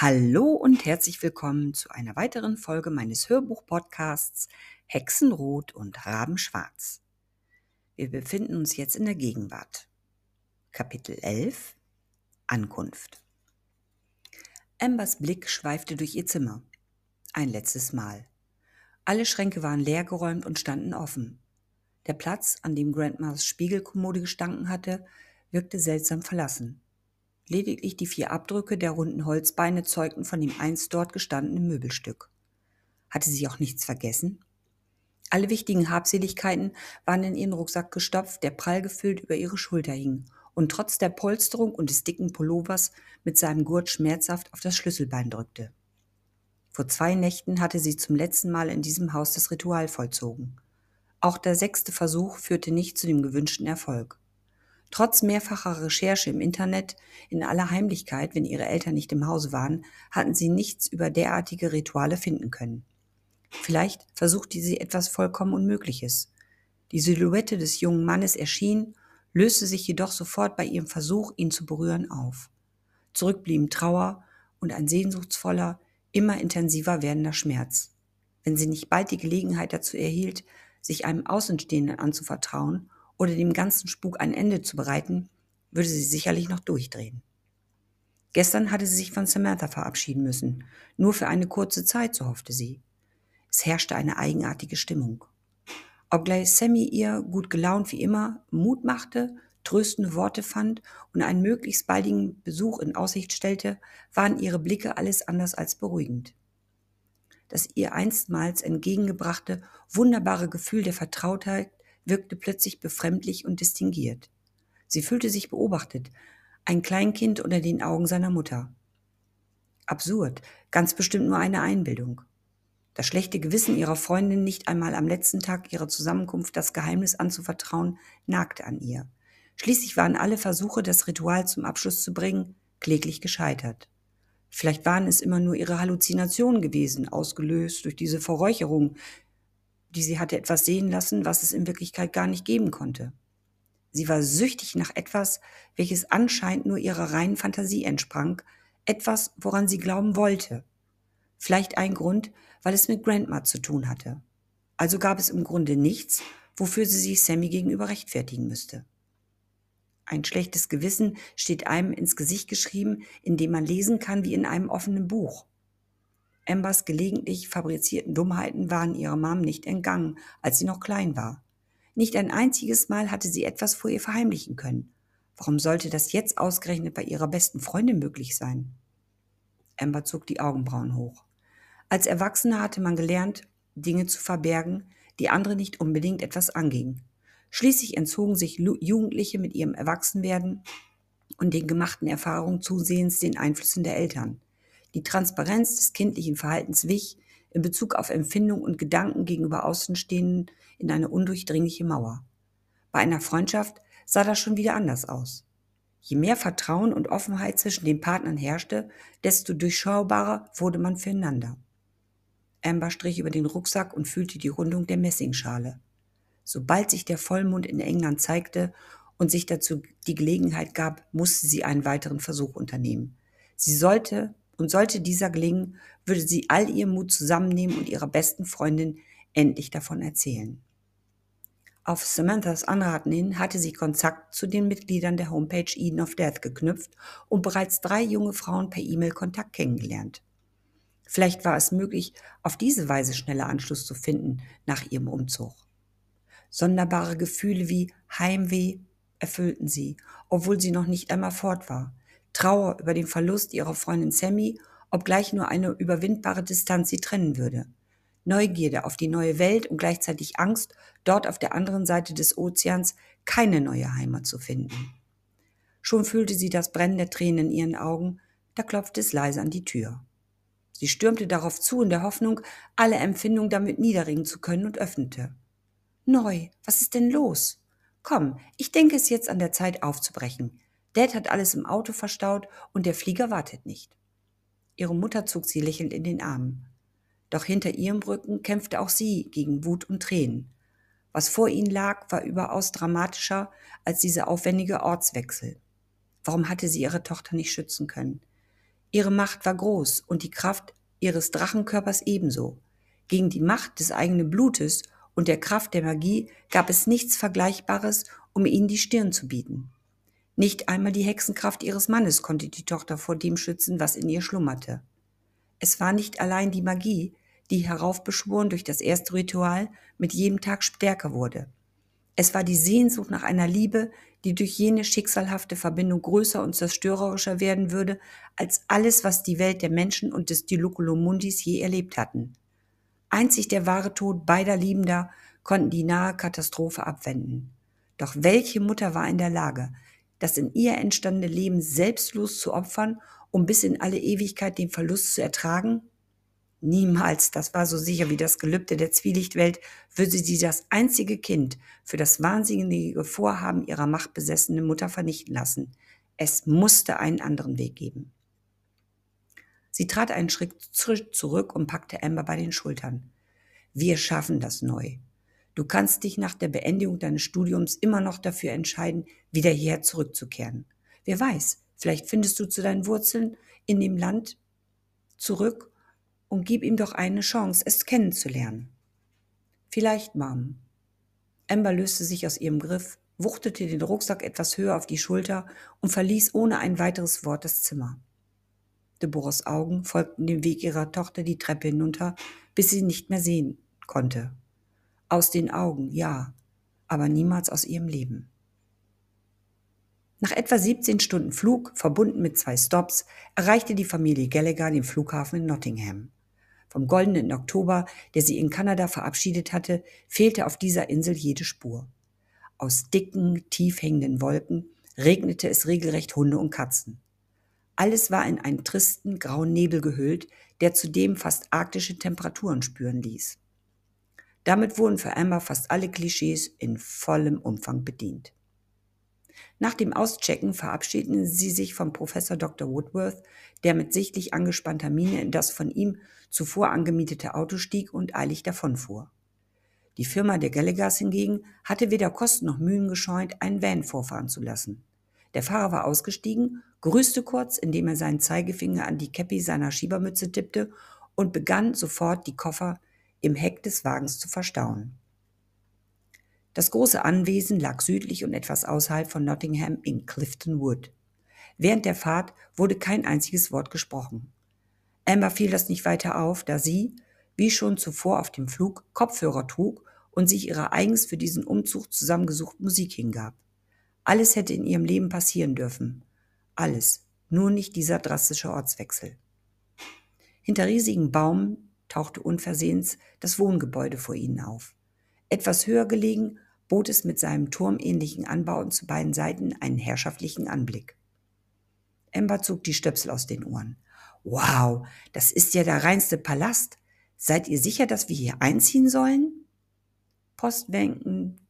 Hallo und herzlich willkommen zu einer weiteren Folge meines Hörbuch-Podcasts Hexenrot und Rabenschwarz. Wir befinden uns jetzt in der Gegenwart. Kapitel 11 Ankunft. Ambers Blick schweifte durch ihr Zimmer. Ein letztes Mal. Alle Schränke waren leergeräumt und standen offen. Der Platz, an dem Grandmas Spiegelkommode gestanden hatte, wirkte seltsam verlassen. Lediglich die vier Abdrücke der runden Holzbeine zeugten von dem einst dort gestandenen Möbelstück. Hatte sie auch nichts vergessen? Alle wichtigen Habseligkeiten waren in ihren Rucksack gestopft, der prall gefüllt über ihre Schulter hing und trotz der Polsterung und des dicken Pullovers mit seinem Gurt schmerzhaft auf das Schlüsselbein drückte. Vor zwei Nächten hatte sie zum letzten Mal in diesem Haus das Ritual vollzogen. Auch der sechste Versuch führte nicht zu dem gewünschten Erfolg. Trotz mehrfacher Recherche im Internet, in aller Heimlichkeit, wenn ihre Eltern nicht im Hause waren, hatten sie nichts über derartige Rituale finden können. Vielleicht versuchte sie etwas vollkommen Unmögliches. Die Silhouette des jungen Mannes erschien, löste sich jedoch sofort bei ihrem Versuch, ihn zu berühren, auf. Zurück blieben Trauer und ein sehnsuchtsvoller, immer intensiver werdender Schmerz. Wenn sie nicht bald die Gelegenheit dazu erhielt, sich einem Außenstehenden anzuvertrauen oder dem ganzen Spuk ein Ende zu bereiten, würde sie sicherlich noch durchdrehen. Gestern hatte sie sich von Samantha verabschieden müssen, nur für eine kurze Zeit, so hoffte sie. Es herrschte eine eigenartige Stimmung. Obgleich Sammy ihr, gut gelaunt wie immer, Mut machte, tröstende Worte fand und einen möglichst baldigen Besuch in Aussicht stellte, waren ihre Blicke alles anders als beruhigend. Das ihr einstmals entgegengebrachte, wunderbare Gefühl der Vertrautheit wirkte plötzlich befremdlich und distinguiert. Sie fühlte sich beobachtet, ein Kleinkind unter den Augen seiner Mutter. Absurd, ganz bestimmt nur eine Einbildung. Das schlechte Gewissen ihrer Freundin, nicht einmal am letzten Tag ihrer Zusammenkunft das Geheimnis anzuvertrauen, nagte an ihr. Schließlich waren alle Versuche, das Ritual zum Abschluss zu bringen, kläglich gescheitert. Vielleicht waren es immer nur ihre Halluzinationen gewesen, ausgelöst durch diese Verräucherung, die sie hatte etwas sehen lassen, was es in Wirklichkeit gar nicht geben konnte. Sie war süchtig nach etwas, welches anscheinend nur ihrer reinen Fantasie entsprang, etwas, woran sie glauben wollte. Vielleicht ein Grund, weil es mit Grandma zu tun hatte. Also gab es im Grunde nichts, wofür sie sich Sammy gegenüber rechtfertigen müsste. Ein schlechtes Gewissen steht einem ins Gesicht geschrieben, indem man lesen kann wie in einem offenen Buch. Ambers gelegentlich fabrizierten Dummheiten waren ihrer Mom nicht entgangen, als sie noch klein war. Nicht ein einziges Mal hatte sie etwas vor ihr verheimlichen können. Warum sollte das jetzt ausgerechnet bei ihrer besten Freundin möglich sein? Amber zog die Augenbrauen hoch. Als Erwachsene hatte man gelernt, Dinge zu verbergen, die andere nicht unbedingt etwas angingen. Schließlich entzogen sich Jugendliche mit ihrem Erwachsenwerden und den gemachten Erfahrungen zusehends den Einflüssen der Eltern. Die Transparenz des kindlichen Verhaltens wich in Bezug auf Empfindung und Gedanken gegenüber Außenstehenden in eine undurchdringliche Mauer. Bei einer Freundschaft sah das schon wieder anders aus. Je mehr Vertrauen und Offenheit zwischen den Partnern herrschte, desto durchschaubarer wurde man füreinander. Amber strich über den Rucksack und fühlte die Rundung der Messingschale. Sobald sich der Vollmond in England zeigte und sich dazu die Gelegenheit gab, musste sie einen weiteren Versuch unternehmen. Sie sollte und sollte dieser gelingen, würde sie all ihren Mut zusammennehmen und ihrer besten Freundin endlich davon erzählen. Auf Samanthas Anraten hin hatte sie Kontakt zu den Mitgliedern der Homepage Eden of Death geknüpft und bereits drei junge Frauen per E-Mail Kontakt kennengelernt. Vielleicht war es möglich, auf diese Weise schneller Anschluss zu finden nach ihrem Umzug. Sonderbare Gefühle wie Heimweh erfüllten sie, obwohl sie noch nicht einmal fort war. Trauer über den Verlust ihrer Freundin Sammy, obgleich nur eine überwindbare Distanz sie trennen würde. Neugierde auf die neue Welt und gleichzeitig Angst, dort auf der anderen Seite des Ozeans keine neue Heimat zu finden. Schon fühlte sie das Brennen der Tränen in ihren Augen, da klopfte es leise an die Tür. Sie stürmte darauf zu in der Hoffnung, alle Empfindungen damit niederringen zu können und öffnete. Neu, was ist denn los? Komm, ich denke es jetzt an der Zeit aufzubrechen. Dad hat alles im Auto verstaut und der Flieger wartet nicht. Ihre Mutter zog sie lächelnd in den Arm. Doch hinter ihrem Rücken kämpfte auch sie gegen Wut und Tränen. Was vor ihnen lag, war überaus dramatischer als dieser aufwendige Ortswechsel. Warum hatte sie ihre Tochter nicht schützen können? Ihre Macht war groß und die Kraft ihres Drachenkörpers ebenso. Gegen die Macht des eigenen Blutes und der Kraft der Magie gab es nichts Vergleichbares, um ihnen die Stirn zu bieten. Nicht einmal die Hexenkraft ihres Mannes konnte die Tochter vor dem schützen, was in ihr schlummerte. Es war nicht allein die Magie, die heraufbeschworen durch das erste Ritual mit jedem Tag stärker wurde. Es war die Sehnsucht nach einer Liebe, die durch jene schicksalhafte Verbindung größer und zerstörerischer werden würde, als alles, was die Welt der Menschen und des Diluculumundis je erlebt hatten. Einzig der wahre Tod beider Liebender konnten die nahe Katastrophe abwenden. Doch welche Mutter war in der Lage, das in ihr entstandene Leben selbstlos zu opfern, um bis in alle Ewigkeit den Verlust zu ertragen? Niemals, das war so sicher wie das Gelübde der Zwielichtwelt, würde sie das einzige Kind für das wahnsinnige Vorhaben ihrer machtbesessenen Mutter vernichten lassen. Es musste einen anderen Weg geben. Sie trat einen Schritt zurück und packte Amber bei den Schultern. Wir schaffen das neu. Du kannst dich nach der Beendigung deines Studiums immer noch dafür entscheiden, wieder hierher zurückzukehren. Wer weiß, vielleicht findest du zu deinen Wurzeln in dem Land zurück und gib ihm doch eine Chance, es kennenzulernen. Vielleicht, Mom. Amber löste sich aus ihrem Griff, wuchtete den Rucksack etwas höher auf die Schulter und verließ ohne ein weiteres Wort das Zimmer. Deborahs Augen folgten dem Weg ihrer Tochter die Treppe hinunter, bis sie nicht mehr sehen konnte. Aus den Augen, ja, aber niemals aus ihrem Leben. Nach etwa 17 Stunden Flug, verbunden mit zwei Stops, erreichte die Familie Gallagher den Flughafen in Nottingham. Vom goldenen Oktober, der sie in Kanada verabschiedet hatte, fehlte auf dieser Insel jede Spur. Aus dicken, tief hängenden Wolken regnete es regelrecht Hunde und Katzen. Alles war in einen tristen, grauen Nebel gehüllt, der zudem fast arktische Temperaturen spüren ließ. Damit wurden für Amber fast alle Klischees in vollem Umfang bedient. Nach dem Auschecken verabschiedeten sie sich vom Professor Dr. Woodworth, der mit sichtlich angespannter Miene in das von ihm zuvor angemietete Auto stieg und eilig davonfuhr. Die Firma der Gallaghers hingegen hatte weder Kosten noch Mühen gescheut, einen Van vorfahren zu lassen. Der Fahrer war ausgestiegen, grüßte kurz, indem er seinen Zeigefinger an die Käppi seiner Schiebermütze tippte und begann sofort die Koffer im Heck des Wagens zu verstauen. Das große Anwesen lag südlich und etwas außerhalb von Nottingham in Clifton Wood. Während der Fahrt wurde kein einziges Wort gesprochen. Amber fiel das nicht weiter auf, da sie, wie schon zuvor auf dem Flug, Kopfhörer trug und sich ihrer eigens für diesen Umzug zusammengesuchten Musik hingab. Alles hätte in ihrem Leben passieren dürfen. Alles, nur nicht dieser drastische Ortswechsel. Hinter riesigen Baum tauchte unversehens das Wohngebäude vor ihnen auf. Etwas höher gelegen bot es mit seinem turmähnlichen Anbauten zu beiden Seiten einen herrschaftlichen Anblick. Ember zog die Stöpsel aus den Ohren. Wow, das ist ja der reinste Palast. Seid ihr sicher, dass wir hier einziehen sollen? Postwenken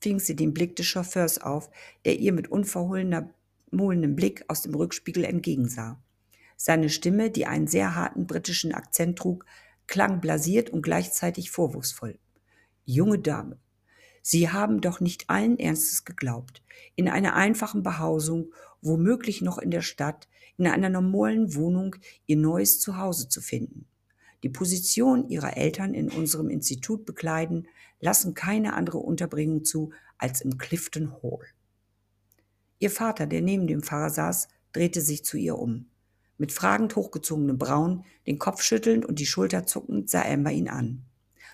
fing sie den Blick des Chauffeurs auf, der ihr mit unverhohlener mohlenem Blick aus dem Rückspiegel entgegensah. Seine Stimme, die einen sehr harten britischen Akzent trug, klang blasiert und gleichzeitig vorwurfsvoll. Junge Dame, Sie haben doch nicht allen Ernstes geglaubt, in einer einfachen Behausung, womöglich noch in der Stadt, in einer normalen Wohnung Ihr neues Zuhause zu finden. Die Position Ihrer Eltern in unserem Institut bekleiden, lassen keine andere Unterbringung zu als im Clifton Hall. Ihr Vater, der neben dem Pfarrer saß, drehte sich zu ihr um. Mit fragend hochgezogenem Brauen, den Kopf schüttelnd und die Schulter zuckend, sah Amber ihn an.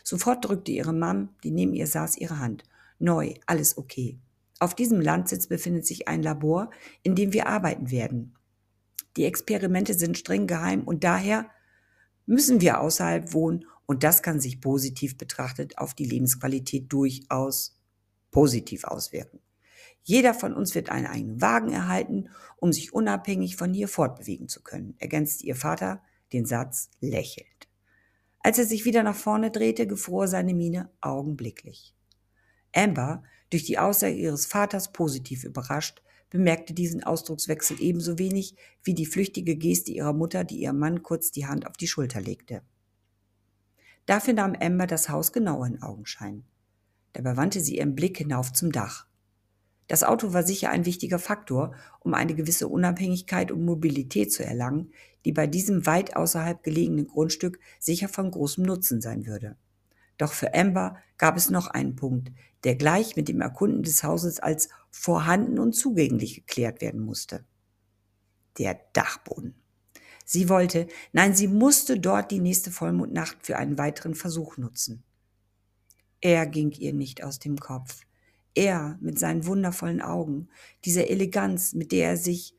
Sofort drückte ihre Mom, die neben ihr saß, ihre Hand. Neu, alles okay. Auf diesem Landsitz befindet sich ein Labor, in dem wir arbeiten werden. Die Experimente sind streng geheim und daher müssen wir außerhalb wohnen und das kann sich positiv betrachtet auf die Lebensqualität durchaus positiv auswirken. Jeder von uns wird einen eigenen Wagen erhalten, um sich unabhängig von hier fortbewegen zu können, ergänzte ihr Vater den Satz lächelnd. Als er sich wieder nach vorne drehte, gefror seine Miene augenblicklich. Amber, durch die Aussage ihres Vaters positiv überrascht, bemerkte diesen Ausdruckswechsel ebenso wenig wie die flüchtige Geste ihrer Mutter, die ihrem Mann kurz die Hand auf die Schulter legte. Dafür nahm Amber das Haus genauer in Augenschein. Dabei wandte sie ihren Blick hinauf zum Dach. Das Auto war sicher ein wichtiger Faktor, um eine gewisse Unabhängigkeit und Mobilität zu erlangen, die bei diesem weit außerhalb gelegenen Grundstück sicher von großem Nutzen sein würde. Doch für Amber gab es noch einen Punkt, der gleich mit dem Erkunden des Hauses als vorhanden und zugänglich geklärt werden musste. Der Dachboden. Sie wollte, nein, sie musste dort die nächste Vollmondnacht für einen weiteren Versuch nutzen. Er ging ihr nicht aus dem Kopf. Er mit seinen wundervollen Augen, dieser Eleganz, mit der er sich,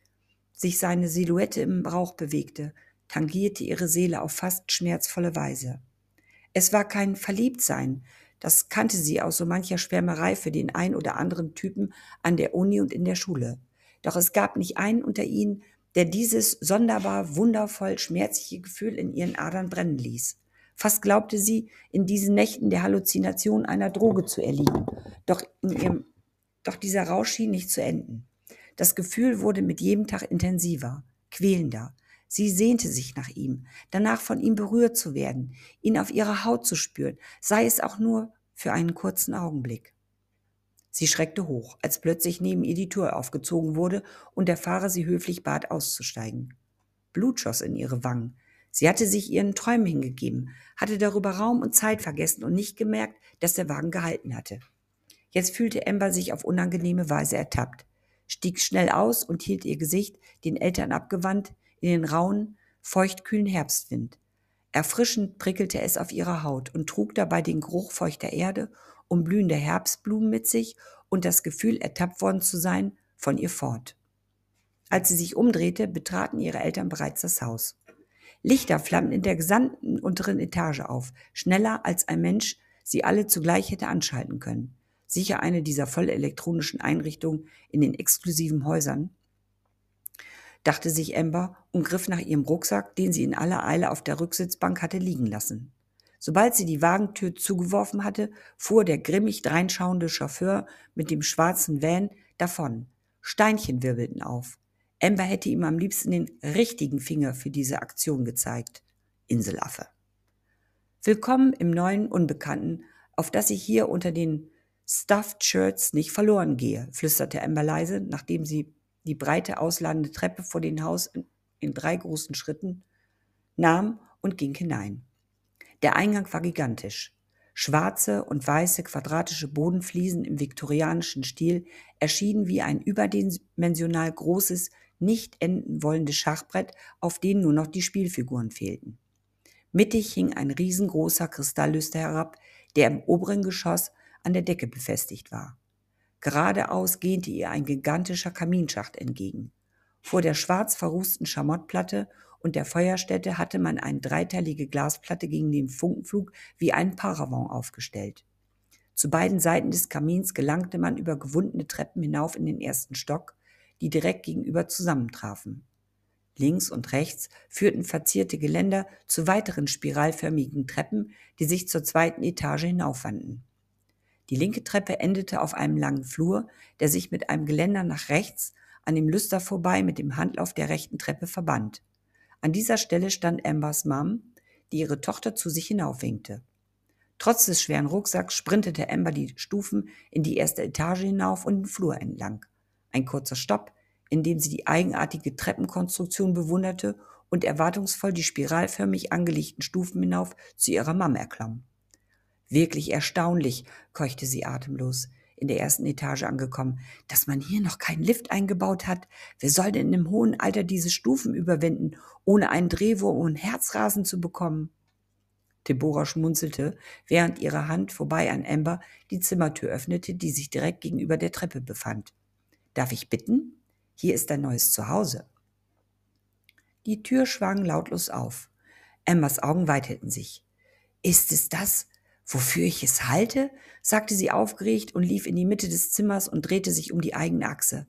sich seine Silhouette im Rauch bewegte, tangierte ihre Seele auf fast schmerzvolle Weise. Es war kein Verliebtsein, das kannte sie aus so mancher Schwärmerei für den ein oder anderen Typen an der Uni und in der Schule. Doch es gab nicht einen unter ihnen, der dieses sonderbar, wundervoll schmerzliche Gefühl in ihren Adern brennen ließ. Fast glaubte sie, in diesen Nächten der Halluzination einer Droge zu erliegen. Doch, ihrem, doch dieser Rausch schien nicht zu enden. Das Gefühl wurde mit jedem Tag intensiver, quälender. Sie sehnte sich nach ihm, danach von ihm berührt zu werden, ihn auf ihrer Haut zu spüren, sei es auch nur für einen kurzen Augenblick. Sie schreckte hoch, als plötzlich neben ihr die Tür aufgezogen wurde und der Fahrer sie höflich bat, auszusteigen. Blut schoss in ihre Wangen. Sie hatte sich ihren Träumen hingegeben, hatte darüber Raum und Zeit vergessen und nicht gemerkt, dass der Wagen gehalten hatte. Jetzt fühlte Amber sich auf unangenehme Weise ertappt, stieg schnell aus und hielt ihr Gesicht, den Eltern abgewandt, in den rauen, feuchtkühlen Herbstwind. Erfrischend prickelte es auf ihrer Haut und trug dabei den Geruch feuchter Erde und blühender Herbstblumen mit sich und das Gefühl, ertappt worden zu sein, von ihr fort. Als sie sich umdrehte, betraten ihre Eltern bereits das Haus. Lichter flammten in der gesamten unteren Etage auf, schneller als ein Mensch sie alle zugleich hätte anschalten können. Sicher eine dieser voll elektronischen Einrichtungen in den exklusiven Häusern, dachte sich Amber und griff nach ihrem Rucksack, den sie in aller Eile auf der Rücksitzbank hatte liegen lassen. Sobald sie die Wagentür zugeworfen hatte, fuhr der grimmig dreinschauende Chauffeur mit dem schwarzen Van davon. Steinchen wirbelten auf. Amber hätte ihm am liebsten den richtigen Finger für diese Aktion gezeigt. Inselaffe. Willkommen im neuen Unbekannten, auf das ich hier unter den Stuffed Shirts nicht verloren gehe, flüsterte Amber leise, nachdem sie die breite ausladende Treppe vor dem Haus in, in drei großen Schritten nahm und ging hinein. Der Eingang war gigantisch. Schwarze und weiße quadratische Bodenfliesen im viktorianischen Stil erschienen wie ein überdimensional großes, nicht enden wollendes Schachbrett, auf dem nur noch die Spielfiguren fehlten. Mittig hing ein riesengroßer Kristalllüster herab, der im oberen Geschoss an der Decke befestigt war. Geradeaus gähnte ihr ein gigantischer Kaminschacht entgegen. Vor der schwarz verrußten Schamottplatte und der Feuerstätte hatte man eine dreiteilige Glasplatte gegen den Funkenflug wie einen Paravent aufgestellt. Zu beiden Seiten des Kamins gelangte man über gewundene Treppen hinauf in den ersten Stock, die direkt gegenüber zusammentrafen. Links und rechts führten verzierte Geländer zu weiteren spiralförmigen Treppen, die sich zur zweiten Etage hinaufwanden. Die linke Treppe endete auf einem langen Flur, der sich mit einem Geländer nach rechts an dem Lüster vorbei mit dem Handlauf der rechten Treppe verband. An dieser Stelle stand Ambers Mom, die ihre Tochter zu sich hinaufwinkte. Trotz des schweren Rucksacks sprintete Amber die Stufen in die erste Etage hinauf und den Flur entlang. Ein kurzer Stopp, in dem sie die eigenartige Treppenkonstruktion bewunderte und erwartungsvoll die spiralförmig angelegten Stufen hinauf zu ihrer Mama erklomm. Wirklich erstaunlich, keuchte sie atemlos, in der ersten Etage angekommen, dass man hier noch keinen Lift eingebaut hat. Wer soll denn im hohen Alter diese Stufen überwinden, ohne einen Drehwurm und Herzrasen zu bekommen? Deborah schmunzelte, während ihre Hand vorbei an Amber die Zimmertür öffnete, die sich direkt gegenüber der Treppe befand. Darf ich bitten? Hier ist dein neues Zuhause. Die Tür schwang lautlos auf. Emmas Augen weiteten sich. Ist es das, wofür ich es halte? sagte sie aufgeregt und lief in die Mitte des Zimmers und drehte sich um die eigene Achse.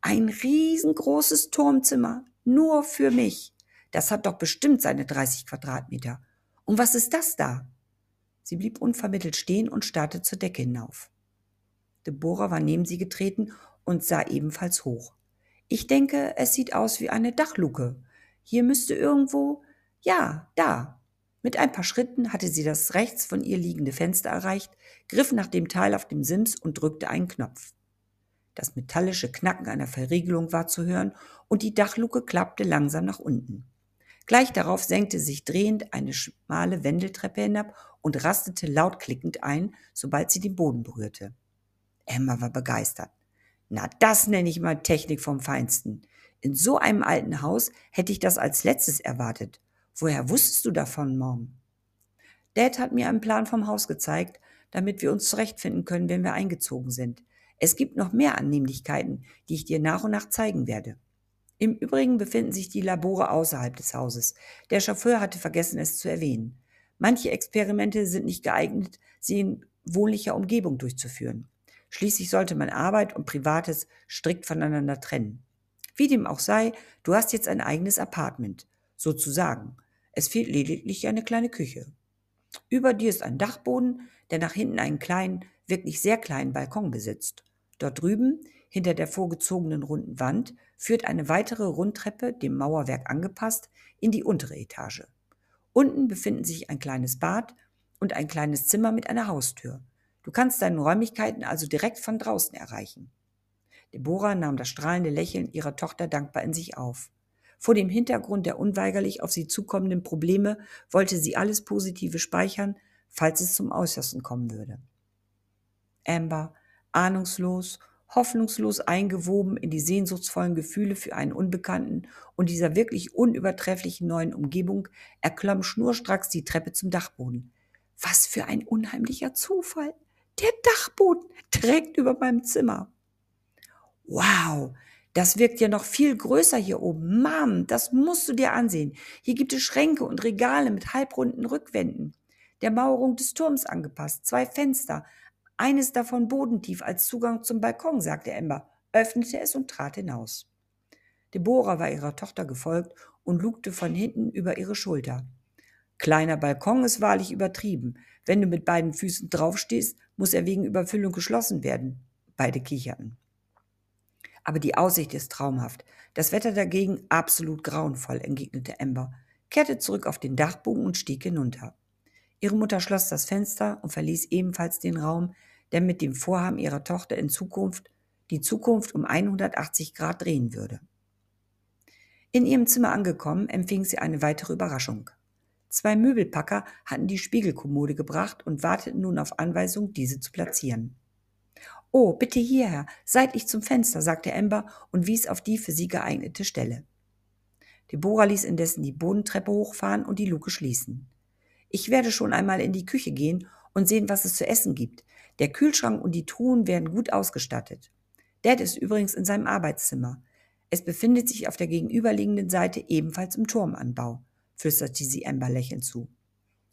Ein riesengroßes Turmzimmer, nur für mich. Das hat doch bestimmt seine 30 Quadratmeter. Und was ist das da? Sie blieb unvermittelt stehen und starrte zur Decke hinauf. Deborah war neben sie getreten und sah ebenfalls hoch. Ich denke, es sieht aus wie eine Dachluke. Hier müsste irgendwo, ja, da. Mit ein paar Schritten hatte sie das rechts von ihr liegende Fenster erreicht, griff nach dem Teil auf dem Sims und drückte einen Knopf. Das metallische Knacken einer Verriegelung war zu hören und die Dachluke klappte langsam nach unten. Gleich darauf senkte sich drehend eine schmale Wendeltreppe hinab und rastete laut klickend ein, sobald sie den Boden berührte. Emma war begeistert. Na, das nenne ich mal Technik vom Feinsten. In so einem alten Haus hätte ich das als letztes erwartet. Woher wusstest du davon, Mom? Dad hat mir einen Plan vom Haus gezeigt, damit wir uns zurechtfinden können, wenn wir eingezogen sind. Es gibt noch mehr Annehmlichkeiten, die ich dir nach und nach zeigen werde. Im Übrigen befinden sich die Labore außerhalb des Hauses. Der Chauffeur hatte vergessen, es zu erwähnen. Manche Experimente sind nicht geeignet, sie in wohnlicher Umgebung durchzuführen. Schließlich sollte man Arbeit und Privates strikt voneinander trennen. Wie dem auch sei, du hast jetzt ein eigenes Apartment, sozusagen. Es fehlt lediglich eine kleine Küche. Über dir ist ein Dachboden, der nach hinten einen kleinen, wirklich sehr kleinen Balkon besitzt. Dort drüben, hinter der vorgezogenen runden Wand, führt eine weitere Rundtreppe, dem Mauerwerk angepasst, in die untere Etage. Unten befinden sich ein kleines Bad und ein kleines Zimmer mit einer Haustür. Du kannst deine Räumlichkeiten also direkt von draußen erreichen. Deborah nahm das strahlende Lächeln ihrer Tochter dankbar in sich auf. Vor dem Hintergrund der unweigerlich auf sie zukommenden Probleme wollte sie alles Positive speichern, falls es zum Äußersten kommen würde. Amber, ahnungslos, hoffnungslos eingewoben in die sehnsuchtsvollen Gefühle für einen Unbekannten und dieser wirklich unübertrefflichen neuen Umgebung, erklomm schnurstracks die Treppe zum Dachboden. Was für ein unheimlicher Zufall! Der Dachboden trägt über meinem Zimmer. Wow, das wirkt ja noch viel größer hier oben. Mom, das musst du dir ansehen. Hier gibt es Schränke und Regale mit halbrunden Rückwänden. Der Mauerung des Turms angepasst, zwei Fenster, eines davon bodentief als Zugang zum Balkon, sagte Ember, öffnete es und trat hinaus. Deborah war ihrer Tochter gefolgt und lugte von hinten über ihre Schulter. Kleiner Balkon ist wahrlich übertrieben. Wenn du mit beiden Füßen draufstehst, muss er wegen Überfüllung geschlossen werden. Beide kicherten. Aber die Aussicht ist traumhaft. Das Wetter dagegen absolut grauenvoll, entgegnete Amber, kehrte zurück auf den Dachbogen und stieg hinunter. Ihre Mutter schloss das Fenster und verließ ebenfalls den Raum, der mit dem Vorhaben ihrer Tochter in Zukunft die Zukunft um 180 Grad drehen würde. In ihrem Zimmer angekommen, empfing sie eine weitere Überraschung. Zwei Möbelpacker hatten die Spiegelkommode gebracht und warteten nun auf Anweisung, diese zu platzieren. Oh, bitte hierher, seitlich zum Fenster, sagte Amber und wies auf die für sie geeignete Stelle. Deborah ließ indessen die Bodentreppe hochfahren und die Luke schließen. Ich werde schon einmal in die Küche gehen und sehen, was es zu essen gibt. Der Kühlschrank und die Truhen werden gut ausgestattet. Dad ist übrigens in seinem Arbeitszimmer. Es befindet sich auf der gegenüberliegenden Seite ebenfalls im Turmanbau flüsterte sie Amber lächelnd zu.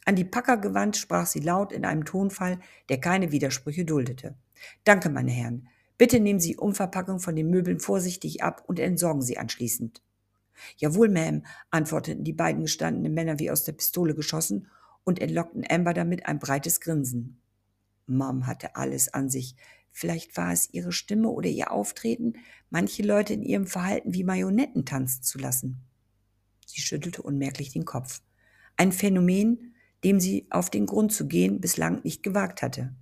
An die Packer gewandt sprach sie laut in einem Tonfall, der keine Widersprüche duldete. Danke, meine Herren. Bitte nehmen Sie Umverpackung von den Möbeln vorsichtig ab und entsorgen sie anschließend. Jawohl, Ma'am, antworteten die beiden gestandenen Männer wie aus der Pistole geschossen und entlockten Amber damit ein breites Grinsen. Mom hatte alles an sich. Vielleicht war es ihre Stimme oder ihr Auftreten, manche Leute in ihrem Verhalten wie Marionetten tanzen zu lassen. Sie schüttelte unmerklich den Kopf. Ein Phänomen, dem sie auf den Grund zu gehen bislang nicht gewagt hatte.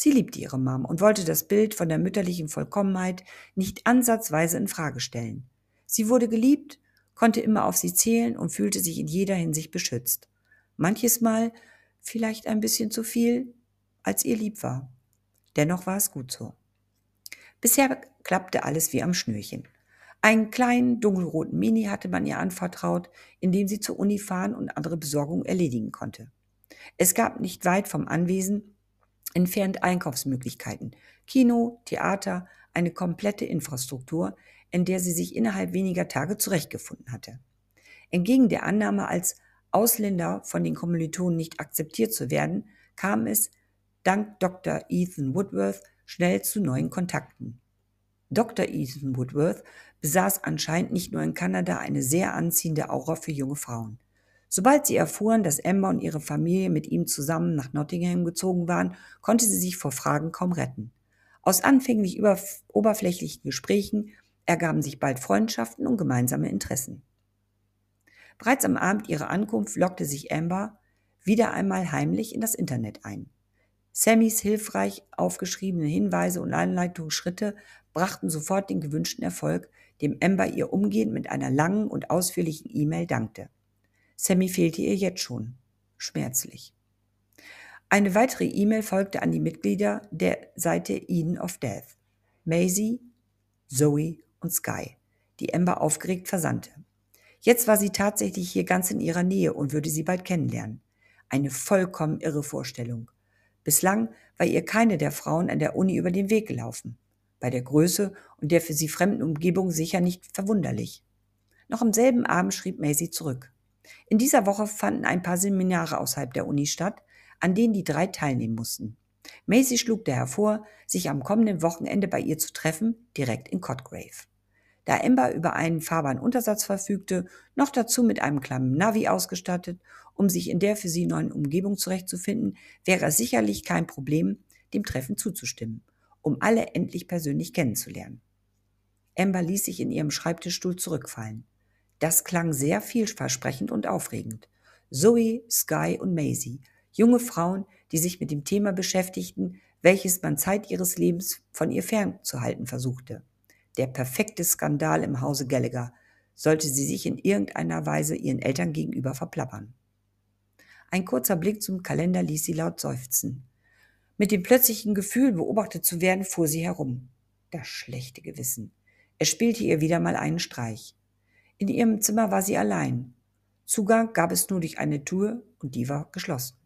Sie liebte ihre Mom und wollte das Bild von der mütterlichen Vollkommenheit nicht ansatzweise in Frage stellen. Sie wurde geliebt, konnte immer auf sie zählen und fühlte sich in jeder Hinsicht beschützt. Manches Mal vielleicht ein bisschen zu viel, als ihr lieb war. Dennoch war es gut so. Bisher klappte alles wie am Schnürchen. Einen kleinen dunkelroten Mini hatte man ihr anvertraut, in dem sie zur Uni fahren und andere Besorgungen erledigen konnte. Es gab nicht weit vom Anwesen entfernt Einkaufsmöglichkeiten, Kino, Theater, eine komplette Infrastruktur, in der sie sich innerhalb weniger Tage zurechtgefunden hatte. Entgegen der Annahme, als Ausländer von den Kommilitonen nicht akzeptiert zu werden, kam es, dank Dr. Ethan Woodworth, schnell zu neuen Kontakten. Dr. Ethan Woodworth besaß anscheinend nicht nur in Kanada eine sehr anziehende Aura für junge Frauen. Sobald sie erfuhren, dass Amber und ihre Familie mit ihm zusammen nach Nottingham gezogen waren, konnte sie sich vor Fragen kaum retten. Aus anfänglich oberflächlichen Gesprächen ergaben sich bald Freundschaften und gemeinsame Interessen. Bereits am Abend ihrer Ankunft lockte sich Amber wieder einmal heimlich in das Internet ein. Sammys hilfreich aufgeschriebene Hinweise und Anleitungsschritte brachten sofort den gewünschten Erfolg, dem Amber ihr umgehend mit einer langen und ausführlichen E-Mail dankte. Sammy fehlte ihr jetzt schon. Schmerzlich. Eine weitere E-Mail folgte an die Mitglieder der Seite Eden of Death. Maisie, Zoe und Sky, die Amber aufgeregt versandte. Jetzt war sie tatsächlich hier ganz in ihrer Nähe und würde sie bald kennenlernen. Eine vollkommen irre Vorstellung. Bislang war ihr keine der Frauen an der Uni über den Weg gelaufen. Bei der Größe und der für sie fremden Umgebung sicher nicht verwunderlich. Noch am selben Abend schrieb Maisie zurück. In dieser Woche fanden ein paar Seminare außerhalb der Uni statt, an denen die drei teilnehmen mussten. Maisie schlug daher vor, sich am kommenden Wochenende bei ihr zu treffen, direkt in Cotgrave. Da Ember über einen fahrbaren Untersatz verfügte, noch dazu mit einem kleinen Navi ausgestattet, um sich in der für sie neuen Umgebung zurechtzufinden, wäre es sicherlich kein Problem, dem Treffen zuzustimmen, um alle endlich persönlich kennenzulernen. Amber ließ sich in ihrem Schreibtischstuhl zurückfallen. Das klang sehr vielversprechend und aufregend. Zoe, Sky und Maisie junge Frauen, die sich mit dem Thema beschäftigten, welches man Zeit ihres Lebens von ihr fernzuhalten versuchte. Der perfekte Skandal im Hause Gallagher, sollte sie sich in irgendeiner Weise ihren Eltern gegenüber verplappern. Ein kurzer Blick zum Kalender ließ sie laut seufzen. Mit dem plötzlichen Gefühl, beobachtet zu werden, fuhr sie herum. Das schlechte Gewissen. Es spielte ihr wieder mal einen Streich. In ihrem Zimmer war sie allein. Zugang gab es nur durch eine Tür und die war geschlossen.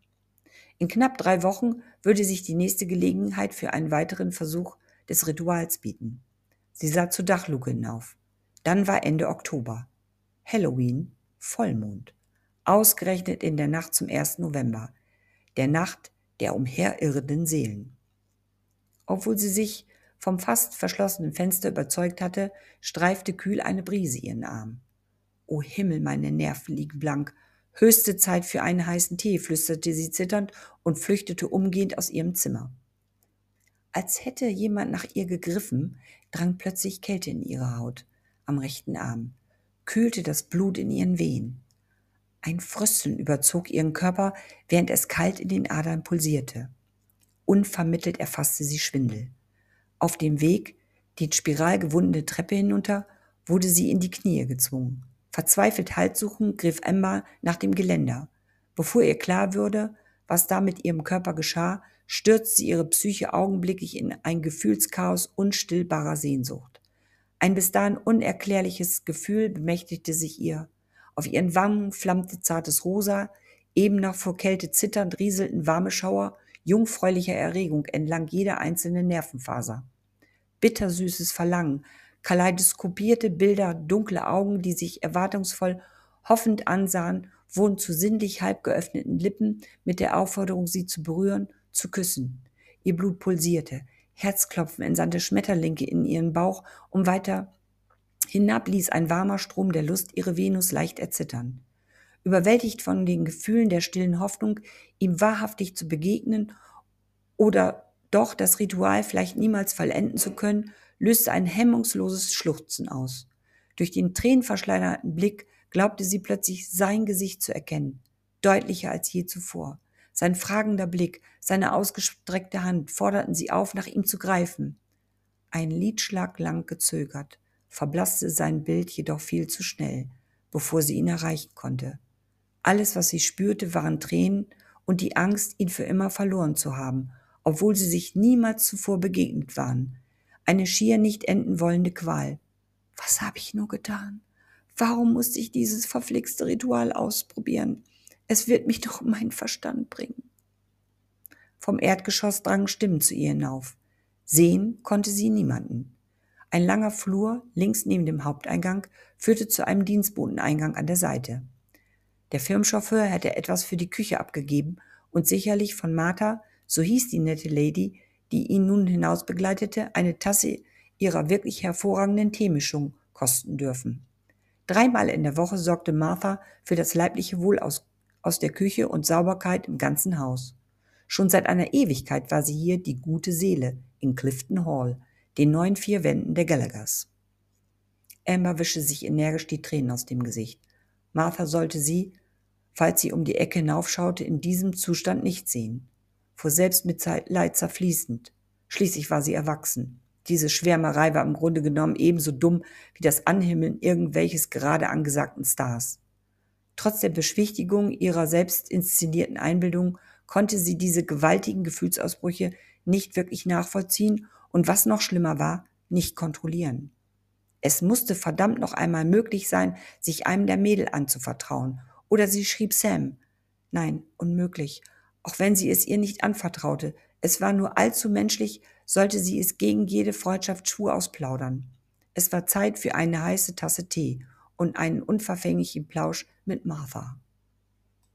In knapp drei Wochen würde sich die nächste Gelegenheit für einen weiteren Versuch des Rituals bieten. Sie sah zur Dachluke hinauf. Dann war Ende Oktober. Halloween, Vollmond. Ausgerechnet in der Nacht zum 1. November. Der Nacht der umherirrenden Seelen. Obwohl sie sich vom fast verschlossenen Fenster überzeugt hatte, streifte kühl eine Brise ihren Arm. O Himmel, meine Nerven liegen blank, Höchste Zeit für einen heißen Tee, flüsterte sie zitternd und flüchtete umgehend aus ihrem Zimmer. Als hätte jemand nach ihr gegriffen, drang plötzlich Kälte in ihre Haut, am rechten Arm, kühlte das Blut in ihren Wehen. Ein Frösteln überzog ihren Körper, während es kalt in den Adern pulsierte. Unvermittelt erfasste sie Schwindel. Auf dem Weg, die spiralgewundene Treppe hinunter, wurde sie in die Knie gezwungen. Verzweifelt Halt suchend griff Emma nach dem Geländer. Bevor ihr klar würde, was da mit ihrem Körper geschah, stürzte ihre Psyche augenblicklich in ein Gefühlschaos unstillbarer Sehnsucht. Ein bis dahin unerklärliches Gefühl bemächtigte sich ihr. Auf ihren Wangen flammte zartes Rosa, eben noch vor Kälte zitternd rieselten warme Schauer jungfräulicher Erregung entlang jeder einzelnen Nervenfaser. Bittersüßes Verlangen, kaleidoskopierte Bilder, dunkle Augen, die sich erwartungsvoll hoffend ansahen, wurden zu sinnlich halb geöffneten Lippen mit der Aufforderung, sie zu berühren, zu küssen. Ihr Blut pulsierte, Herzklopfen entsandte Schmetterlinge in ihren Bauch und weiter hinab ließ ein warmer Strom der Lust ihre Venus leicht erzittern. Überwältigt von den Gefühlen der stillen Hoffnung, ihm wahrhaftig zu begegnen oder doch das Ritual vielleicht niemals vollenden zu können, löste ein hemmungsloses Schluchzen aus. Durch den tränenverschleinerten Blick glaubte sie plötzlich sein Gesicht zu erkennen, deutlicher als je zuvor. Sein fragender Blick, seine ausgestreckte Hand forderten sie auf, nach ihm zu greifen. Ein Liedschlag lang gezögert, verblasste sein Bild jedoch viel zu schnell, bevor sie ihn erreichen konnte. Alles, was sie spürte, waren Tränen und die Angst, ihn für immer verloren zu haben, obwohl sie sich niemals zuvor begegnet waren eine schier nicht enden wollende Qual. Was habe ich nur getan? Warum musste ich dieses verflixte Ritual ausprobieren? Es wird mich doch um meinen Verstand bringen. Vom Erdgeschoss drangen Stimmen zu ihr hinauf. Sehen konnte sie niemanden. Ein langer Flur links neben dem Haupteingang führte zu einem Dienstboteneingang an der Seite. Der Firmenchauffeur hätte etwas für die Küche abgegeben und sicherlich von Martha, so hieß die nette Lady, die ihn nun hinaus begleitete, eine Tasse ihrer wirklich hervorragenden Teemischung kosten dürfen. Dreimal in der Woche sorgte Martha für das leibliche Wohl aus, aus der Küche und Sauberkeit im ganzen Haus. Schon seit einer Ewigkeit war sie hier die gute Seele in Clifton Hall, den neuen vier Wänden der Gallaghers. Amber wischte sich energisch die Tränen aus dem Gesicht. Martha sollte sie, falls sie um die Ecke hinaufschaute, in diesem Zustand nicht sehen. Vor Selbstmitleid zerfließend. Schließlich war sie erwachsen. Diese Schwärmerei war im Grunde genommen ebenso dumm wie das Anhimmeln irgendwelches gerade angesagten Stars. Trotz der Beschwichtigung ihrer selbst inszenierten Einbildung konnte sie diese gewaltigen Gefühlsausbrüche nicht wirklich nachvollziehen und was noch schlimmer war, nicht kontrollieren. Es musste verdammt noch einmal möglich sein, sich einem der Mädel anzuvertrauen. Oder sie schrieb Sam. Nein, unmöglich. Auch wenn sie es ihr nicht anvertraute, es war nur allzu menschlich, sollte sie es gegen jede Freundschaft Schuhe ausplaudern. Es war Zeit für eine heiße Tasse Tee und einen unverfänglichen Plausch mit Martha.